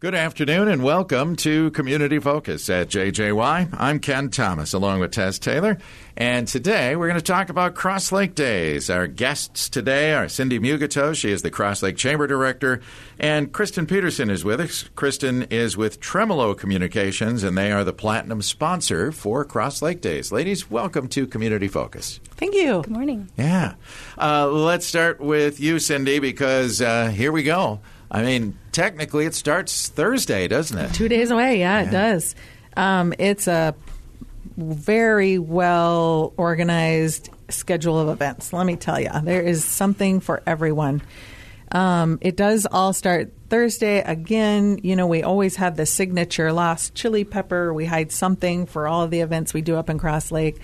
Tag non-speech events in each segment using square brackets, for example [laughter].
Good afternoon and welcome to Community Focus at JJY. I'm Ken Thomas along with Tess Taylor. And today we're going to talk about Cross Lake Days. Our guests today are Cindy Myogeto. She is the Cross Lake Chamber Director. And Kristen Peterson is with us. Kristen is with Tremolo Communications and they are the platinum sponsor for Cross Lake Days. Ladies, welcome to Community Focus. Thank you. Good morning. Yeah. Uh, let's start with you, Cindy, because uh, here we go. I mean, technically, it starts Thursday, doesn't it? Two days away. Yeah, it does. Um, it's a very well organized schedule of events. Let me tell you, there is something for everyone. Um, it does all start Thursday. Again, you know, we always have the signature lost chili pepper. We hide something for all of the events we do up in Cross Lake.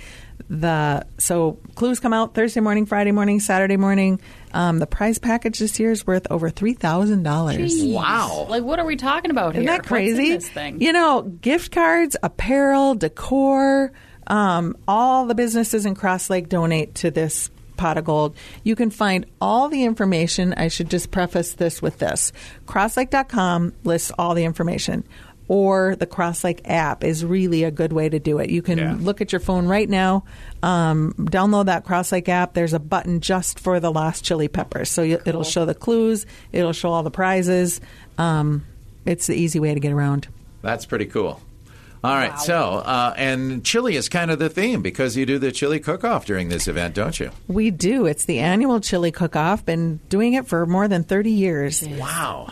The so clues come out Thursday morning, Friday morning, Saturday morning. Um, the prize package this year is worth over three thousand dollars. Wow. Like, what are we talking about Isn't here? that crazy? What's in this thing? You know, gift cards, apparel, decor, um, all the businesses in Cross Lake donate to this pot of gold. You can find all the information. I should just preface this with this crosslake.com lists all the information. Or the Cross Lake app is really a good way to do it. You can Yeah. look at your phone right now, um, download that Cross Lake app. There's a button just for the lost chili peppers. So you, it'll show the clues, it'll show all the prizes. Um, it's the easy way to get around. That's pretty cool. All right, so uh, and chili is kind of the theme because you do the chili cook-off during this event, don't you? We do. It's the annual chili cook-off. Been doing it for more than 30 years. Wow.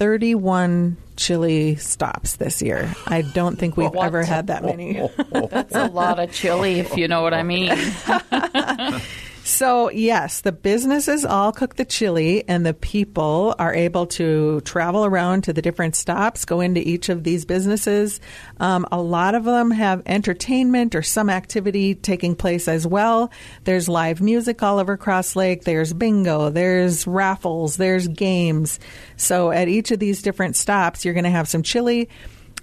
31 chili stops this year. I don't think we've What? ever had that many. That's a lot of chili, if you know what I mean. [laughs] So, yes, the businesses all cook the chili, and the people are able to travel around to the different stops, go into each of these businesses. Um, a lot of them have entertainment or some activity taking place as well. There's live music all over Cross Lake, there's bingo, there's raffles, there's games. So, at each of these different stops, you're going to have some chili.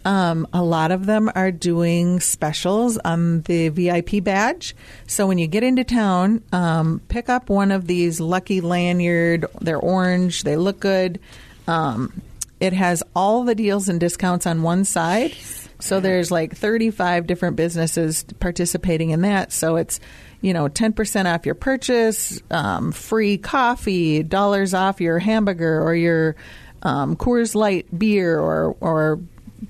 Um, a lot of them are doing specials on the VIP badge. So when you get into town, um, pick up one of these lucky lanyard. They're orange. They look good. Um, it has all the deals and discounts on one side. So there's like 35 different businesses participating in that. So it's you know 10% off your purchase, um, free coffee, dollars off your hamburger or your um, Coors Light beer or or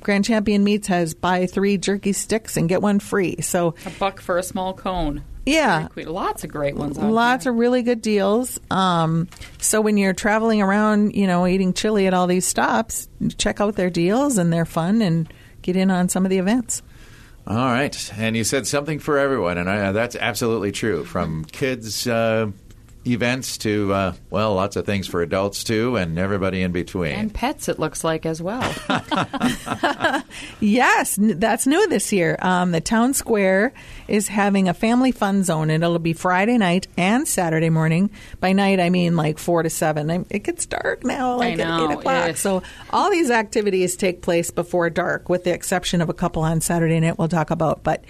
Grand Champion Meats has buy three jerky sticks and get one free. So A buck for a small cone. yeah, Lots of great ones on lots here. of really good deals. Um, so when you're traveling around, you know, eating chili at all these stops, check out their deals and they're fun and get in on some of the events. All right, and you said something for everyone, and I, that's absolutely true. From kids uh, events to uh, well, lots of things for adults too, and everybody in between. And pets, it looks like, as well. [laughs] [laughs] Yes, that's new this year. Um, the town square is having a family fun zone, and it'll be Friday night and Saturday morning. By night, I mean like four to seven. I- It gets dark now, like at eight o'clock. ugh. So all these activities take place before dark, with the exception of a couple on Saturday night. We'll talk about, but.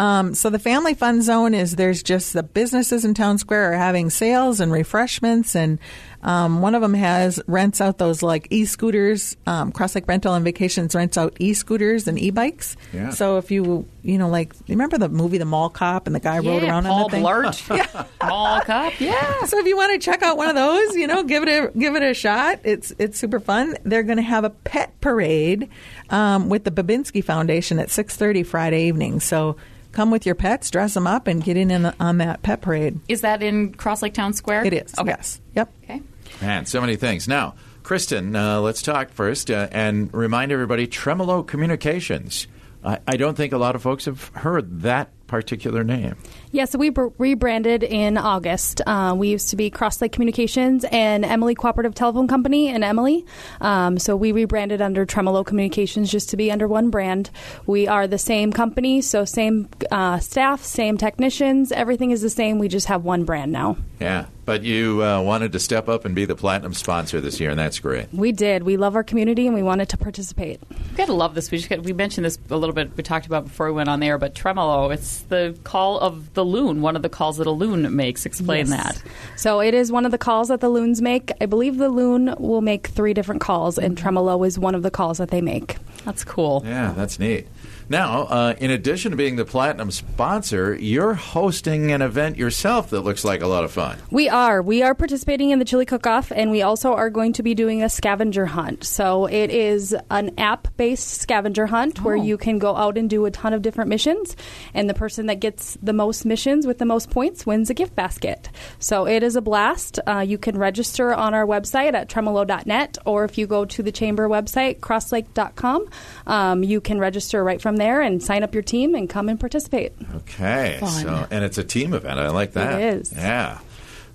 Um, so the family fun zone is there's just the businesses in town square are having sales and refreshments, and um, one of them has rents out those like e-scooters. Um, Cross Lake Rental and Vacations rents out e-scooters and e-bikes. Yeah. So if you you know like remember the movie The Mall Cop and the guy rode around Paul on that thing. Blart. [laughs] [laughs] Mall Cop, Yeah. So if you want to check out one of those, you know, give it a give it a shot. It's it's super fun. They're going to have a pet parade um, with the Babinski Foundation at six thirty Friday evening. So come with your pets, dress them up, and get in, in on that pet parade. Is that in Cross Lake Town Square? It is. Okay. Yes. Yep. Okay. Man, so many things. Now, Kristen, uh, let's talk first uh, and remind everybody Tremolo Communications. I, I don't think a lot of folks have heard that particular name. Yeah, so we br- rebranded in August. Uh, we used to be Cross Lake Communications and Emily Cooperative Telephone Company and Emily. Um, so we rebranded under Tremolo Communications just to be under one brand. We are the same company, so same uh, staff, same technicians. Everything is the same. We just have one brand now. Yeah, but you uh, wanted to step up and be the platinum sponsor this year, and that's great. We did. We love our community and we wanted to participate. We gotta love this. We just got, we mentioned this a little bit. We talked about before we went on there, but tremolo. It's the call of the loon. One of the calls that a loon makes. Explain Yes. that. So it is one of the calls that the loons make. I believe the loon will make three different calls, and tremolo is one of the calls that they make. That's cool. Yeah, that's neat. Now, uh, in addition to being the platinum sponsor, you're hosting an event yourself that looks like a lot of fun. We are. We are participating in the chili cook-off, and we also are going to be doing a scavenger hunt. So it is an app-based scavenger hunt where Oh. you can go out and do a ton of different missions, and the person that gets the most missions with the most points wins a gift basket. So it is a blast. Uh, you can register on our website at tremolo.net, or if you go to the chamber website, crosslake.com, um, you can register right from there and sign up your team and come and participate. Okay, Fun. so and it's a team event. I like that. It is. Yeah.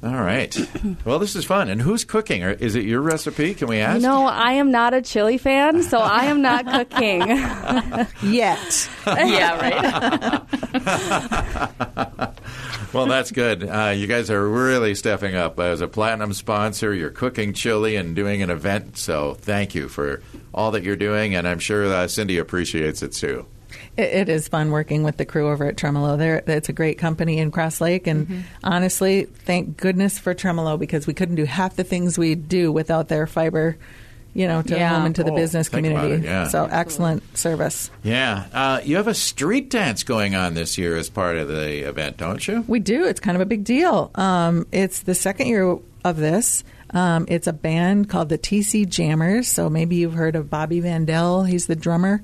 All right. [coughs] well, this is fun. And who's cooking? Or is it your recipe? Can we ask? No, I am not a chili fan, so I am not [laughs] cooking. Yet. [laughs] yeah, right. [laughs] Well, that's good. Uh, you guys are really stepping up as a platinum sponsor. You're cooking chili and doing an event. So thank you for all that you're doing. And I'm sure uh, Cindy appreciates it too. It, it is fun working with the crew over at Tremolo. They're, it's a great company in Cross Lake, and honestly, thank goodness for Tremolo because we couldn't do half the things we do without their fiber, you know, to Yeah. home and to the Oh, business community. it, yeah. So excellent service. Yeah. Uh, you have a street dance going on this year as part of the event, don't you? We do. It's kind of a big deal. Um, it's the second year of this. Um, it's a band called the TC Jammers. So maybe you've heard of Bobby Vandell. He's the drummer.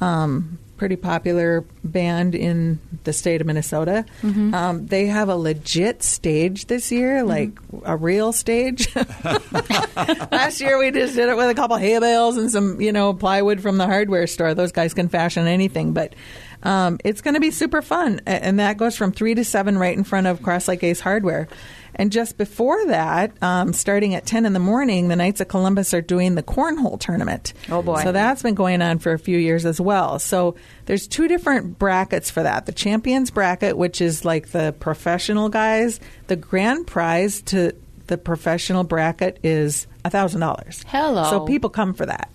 Um, pretty popular band in the state of Minnesota. Um, they have a legit stage this year, like a real stage. [laughs] Last year we just did it with a couple hay bales and some, you know, plywood from the hardware store. Those guys can fashion anything, but um, it's going to be super fun, and that goes from three to seven right in front of Cross Lake Ace Hardware. And just before that, um, starting at ten in the morning, the Knights of Columbus are doing the cornhole tournament. Oh, boy. So that's been going on for a few years as well. So there's two different brackets for that. The champions bracket, which is like the professional guys, the grand prize to the professional bracket is thousand dollars. Hello. So people come for that.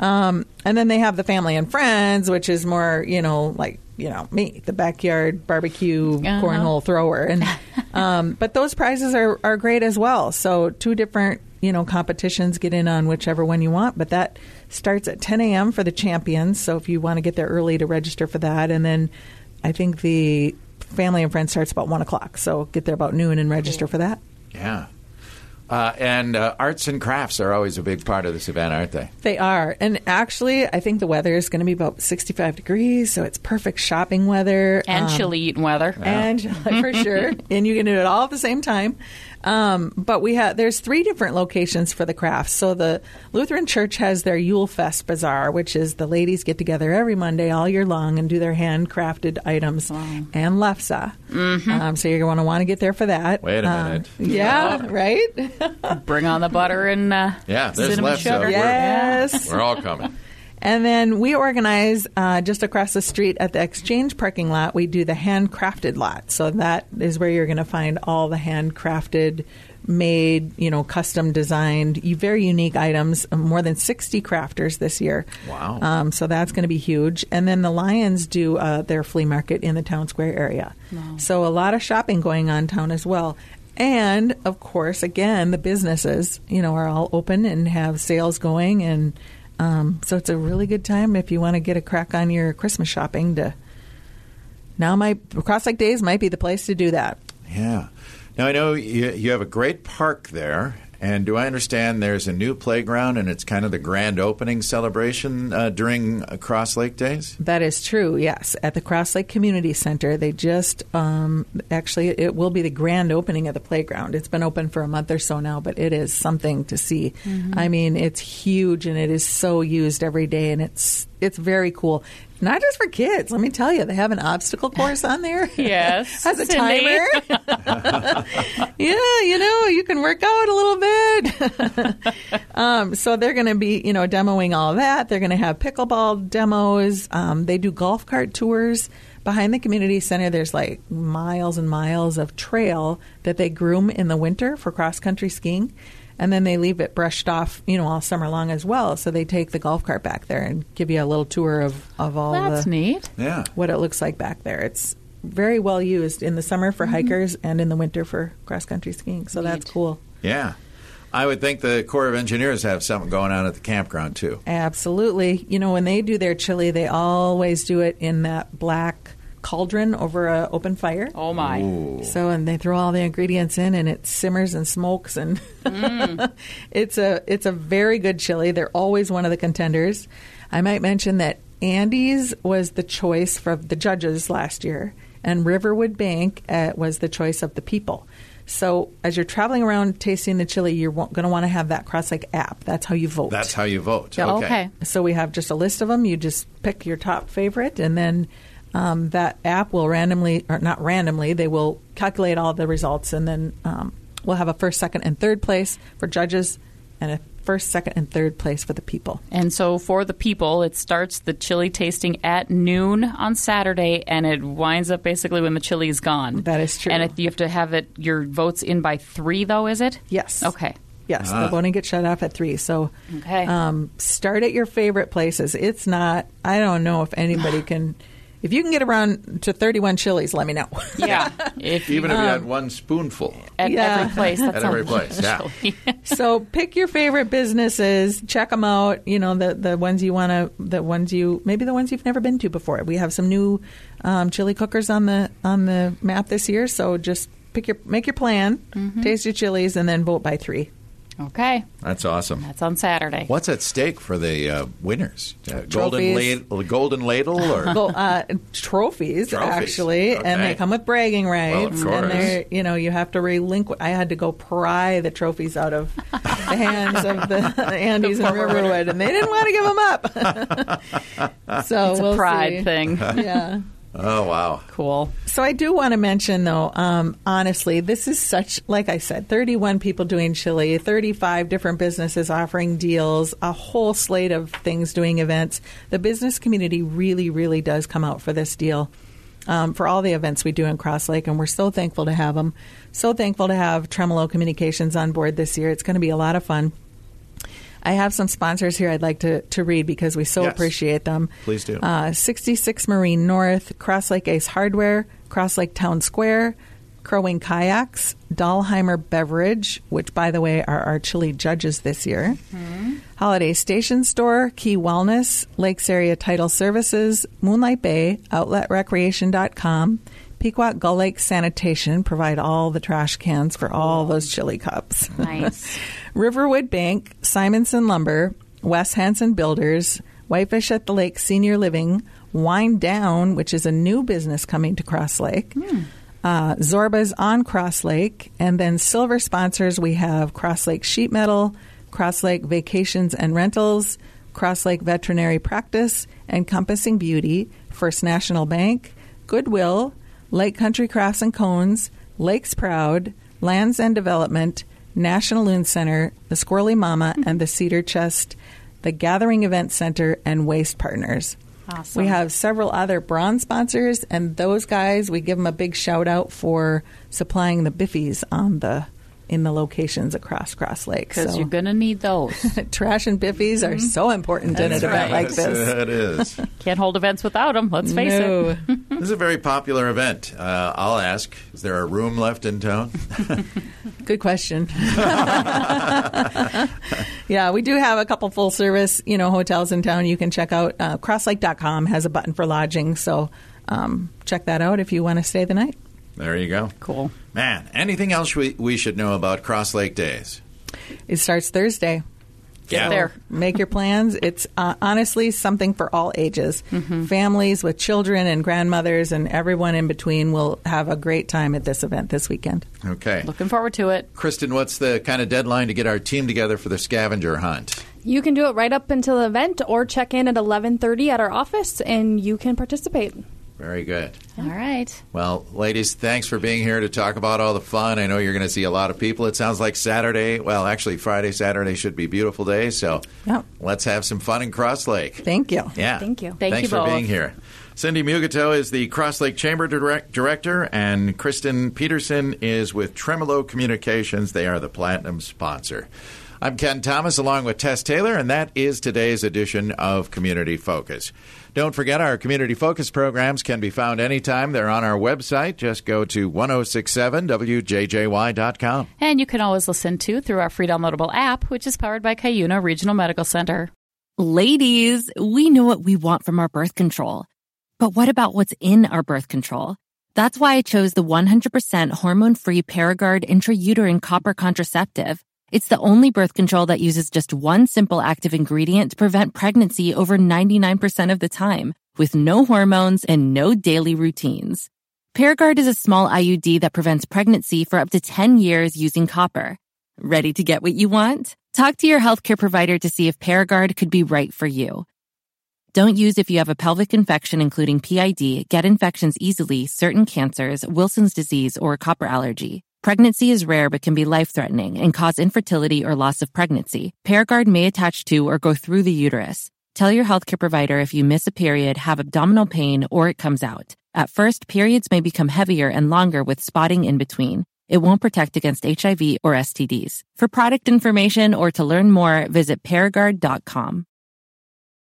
Um, and then they have the family and friends, which is more, you know, like you know me, the backyard barbecue Uh-huh. cornhole thrower, and [laughs] um, but those prizes are are great as well. So two different you know competitions, get in on whichever one you want, but that starts at 10 a.m. for the champions. So if you want to get there early to register for that, and then I think the family and friends starts about one o'clock. So get there about noon and register for that. Yeah. Uh, and uh, arts and crafts are always a big part of this event, aren't they? They are. And actually, I think the weather is going to be about 65 degrees, so it's perfect shopping weather. And Um, chili eating weather. And [laughs] for sure. And you can do it all at the same time. Um, but we have there's three different locations for the crafts. So the Lutheran Church has their Yule Fest Bazaar, which is the ladies get together every Monday all year long and do their handcrafted items and lefse. Um, so you're going to want to get there for that. Wait a Um, minute. yeah, right? Bring on the butter and uh, Yeah, there's cinnamon left sugar. We're- yes. We're all coming. And then we organize uh, just across the street at the exchange parking lot. We do the handcrafted lot. So that is where you're going to find all the handcrafted, made, you know, custom designed, very unique items. uh, More than 60 crafters this year. Wow. Um, so that's going to be huge. And then the Lions do uh, their flea market in the town square area. Wow. So a lot of shopping going on town as well. And of course, again, the businesses, you know, are all open and have sales going, and um, so it's a really good time if you want to get a crack on your Christmas shopping. To now, my Cross Lake Days might be the place to do that. Yeah. Now I know you, you have a great park there, and do I understand there's a new playground, and it's kind of the grand opening celebration uh, during uh, Cross Lake Days? That is true. Yes, at the Cross Lake Community Center, they just um, actually it will be the grand opening of the playground. It's been open for a month or so now, but it is something to see. I mean, it's huge and it is so used every day, and it's it's very cool. Not just for kids. Let me tell you, they have an obstacle course on there. [laughs] Yes, [laughs] has a timer. [laughs] yeah, you know, you can work out a little bit. um, so they're going to be, you know, demoing all that. They're going to have pickleball demos. Um, they do golf cart tours. Behind the community center, there's like miles and miles of trail that they groom in the winter for cross country skiing. And then they leave it brushed off, you know, all summer long as well. So they take the golf cart back there and give you a little tour of of all That's the neat. Yeah. what it looks like back there. It's very well used in the summer for mm-hmm. hikers and in the winter for cross country skiing. So that's cool. Yeah. I would think the Corps of Engineers have something going on at the campground too. Absolutely. You know, when they do their chili, they always do it in that black cauldron over a open fire. Oh my. Ooh. So and they throw all the ingredients in and it simmers and smokes and [laughs] it's a it's a very good chili. They're always one of the contenders. I might mention that Andy's was the choice for the judges last year and Riverwood Bank uh, was the choice of the people. So as you're traveling around tasting the chili, you're going to want to have that Cross Lake app. That's how you vote. That's how you vote. Yeah. Okay. Okay. So we have just a list of them. You just pick your top favorite, and then um, that app will randomly, or not randomly, they will calculate all the results, and then um, we'll have a first, second, and third place for judges, and a first, second, and third place for the people. And so for the people, it starts the chili tasting at noon on Saturday, and it winds up basically when the chili is gone. That is true. And it, you have to have it your votes in by three, though, is it? Yes. Okay. Yes, Ah. the voting gets shut off at three. So, Okay. um, start at your favorite places. It's not. I don't know if anybody [sighs] can. If you can get around to thirty-one chilies, let me know. Yeah. [laughs] if Even if you had one spoonful. at Yeah. every place. That's At every place, yeah. [laughs] so pick your favorite businesses, check them out. You know the the ones you want to, the ones you maybe the ones you've never been to before. We have some new um, chili cookers on the on the map this year. So just pick your make your plan, taste your chilies, and then vote by three. Okay. That's awesome. That's on Saturday. What's at stake for the uh, winners? Uh, golden, Trophies. ladle, golden ladle or [laughs] Well, uh, trophies, Trophies, actually, and they come with bragging rights. Well, of and course. they're you know you have to relinquish. I had to go pry the trophies out of the hands of the [laughs] Andy's and Riverwood, and they didn't want to give them up. [laughs] so It's we'll a pride see. thing. Yeah. Oh wow. cool. So I do want to mention, though, um, honestly, this is such, like I said, 31 people doing chili, 35 different businesses offering deals, a whole slate of things doing events. The business community really, really does come out for this deal. Um, for all the events we do in Cross Lake, and we're so thankful to have them. So thankful to have Tremolo Communications on board this year. It's going to be a lot of fun. I have some sponsors here I'd like to, to read because we so Yes. appreciate them. Please do. Uh, 66 Marine North, Cross Lake Ace Hardware, Cross Lake Town Square, Crow Wing Kayaks, Dahlheimer Beverage, which, by the way, are our chili judges this year, Holiday Station Store, Key Wellness, Lakes Area Title Services, Moonlight Bay, OutletRecreation.com, Pequot Gull Lake Sanitation provide all the trash cans for all those chili cups. Nice. [laughs] Riverwood Bank, Simonson Lumber, Wes Hansen Builders, Whitefish at the Lake Senior Living, Wind Down, which is a new business coming to Cross Lake, uh, Zorba's on Cross Lake, and then silver sponsors we have Cross Lake Sheet Metal, Cross Lake Vacations and Rentals, Cross Lake Veterinary Practice, Encompassing Beauty, First National Bank, Goodwill, Lake Country Crafts and Cones, Lakes Proud, Lands and Development, National Loon Center, the Squirrely Mama, and the Cedar Chest, the Gathering Event Center, and Waste Partners. Awesome. We have several other bronze sponsors, and those guys, we give them a big shout out for supplying the biffies on the in the locations across Cross Lake. Because So you're going to need those. [laughs] trash and biffies are so important in an That's event like this. [laughs] it is. [laughs] Can't hold events without them. Let's face no. it. this is a very popular event. Uh, I'll ask: Is there a room left in town? Good question. [laughs] yeah, we do have a couple full service, you know, hotels in town. You can check out uh, crosslake.com has a button for lodging, so um, check that out if you want to stay the night. There you go. Cool. Man, anything else we, we should know about Cross Lake Days? It starts Thursday. Get Yeah. there. Make your plans. It's uh, honestly something for all ages. Families with children and grandmothers and everyone in between will have a great time at this event this weekend. Okay. Looking forward to it. Kristen, what's the kind of deadline to get our team together for the scavenger hunt? You can do it right up until the event or check in at 11:30 at our office and you can participate. Very good. All right. Well, ladies, thanks for being here to talk about all the fun. I know you're going to see a lot of people. It sounds like Saturday, well, actually, Friday, Saturday should be beautiful days. So Yep. let's have some fun in Cross Lake. Thank you. Yeah. Thank you. Thank Thanks you for both. being here. Cindy Myogeto is the Cross Lake Chamber direct- Director, and Kristen Peterson is with Tremolo Communications. They are the Platinum sponsor. I'm Ken Thomas along with Tess Taylor, and that is today's edition of Community Focus. Don't forget our Community Focus programs can be found anytime. They're on our website. Just go to 1067wjjy.com. And you can always listen to through our free downloadable app, which is powered by Cuyuna Regional Medical Center. Ladies, we know what we want from our birth control. But what about what's in our birth control? That's why I chose the 100% hormone free Paragard intrauterine copper contraceptive. It's the only birth control that uses just one simple active ingredient to prevent pregnancy over 99% of the time, with no hormones and no daily routines. Paragard is a small IUD that prevents pregnancy for up to 10 years using copper. Ready to get what you want? Talk to your healthcare provider to see if Paragard could be right for you. Don't use if you have a pelvic infection, including PID, get infections easily, certain cancers, Wilson's disease, or copper allergy. Pregnancy is rare but can be life threatening and cause infertility or loss of pregnancy. Paragard may attach to or go through the uterus. Tell your healthcare provider if you miss a period, have abdominal pain, or it comes out. At first, periods may become heavier and longer with spotting in between. It won't protect against HIV or STDs. For product information or to learn more, visit Paragard.com.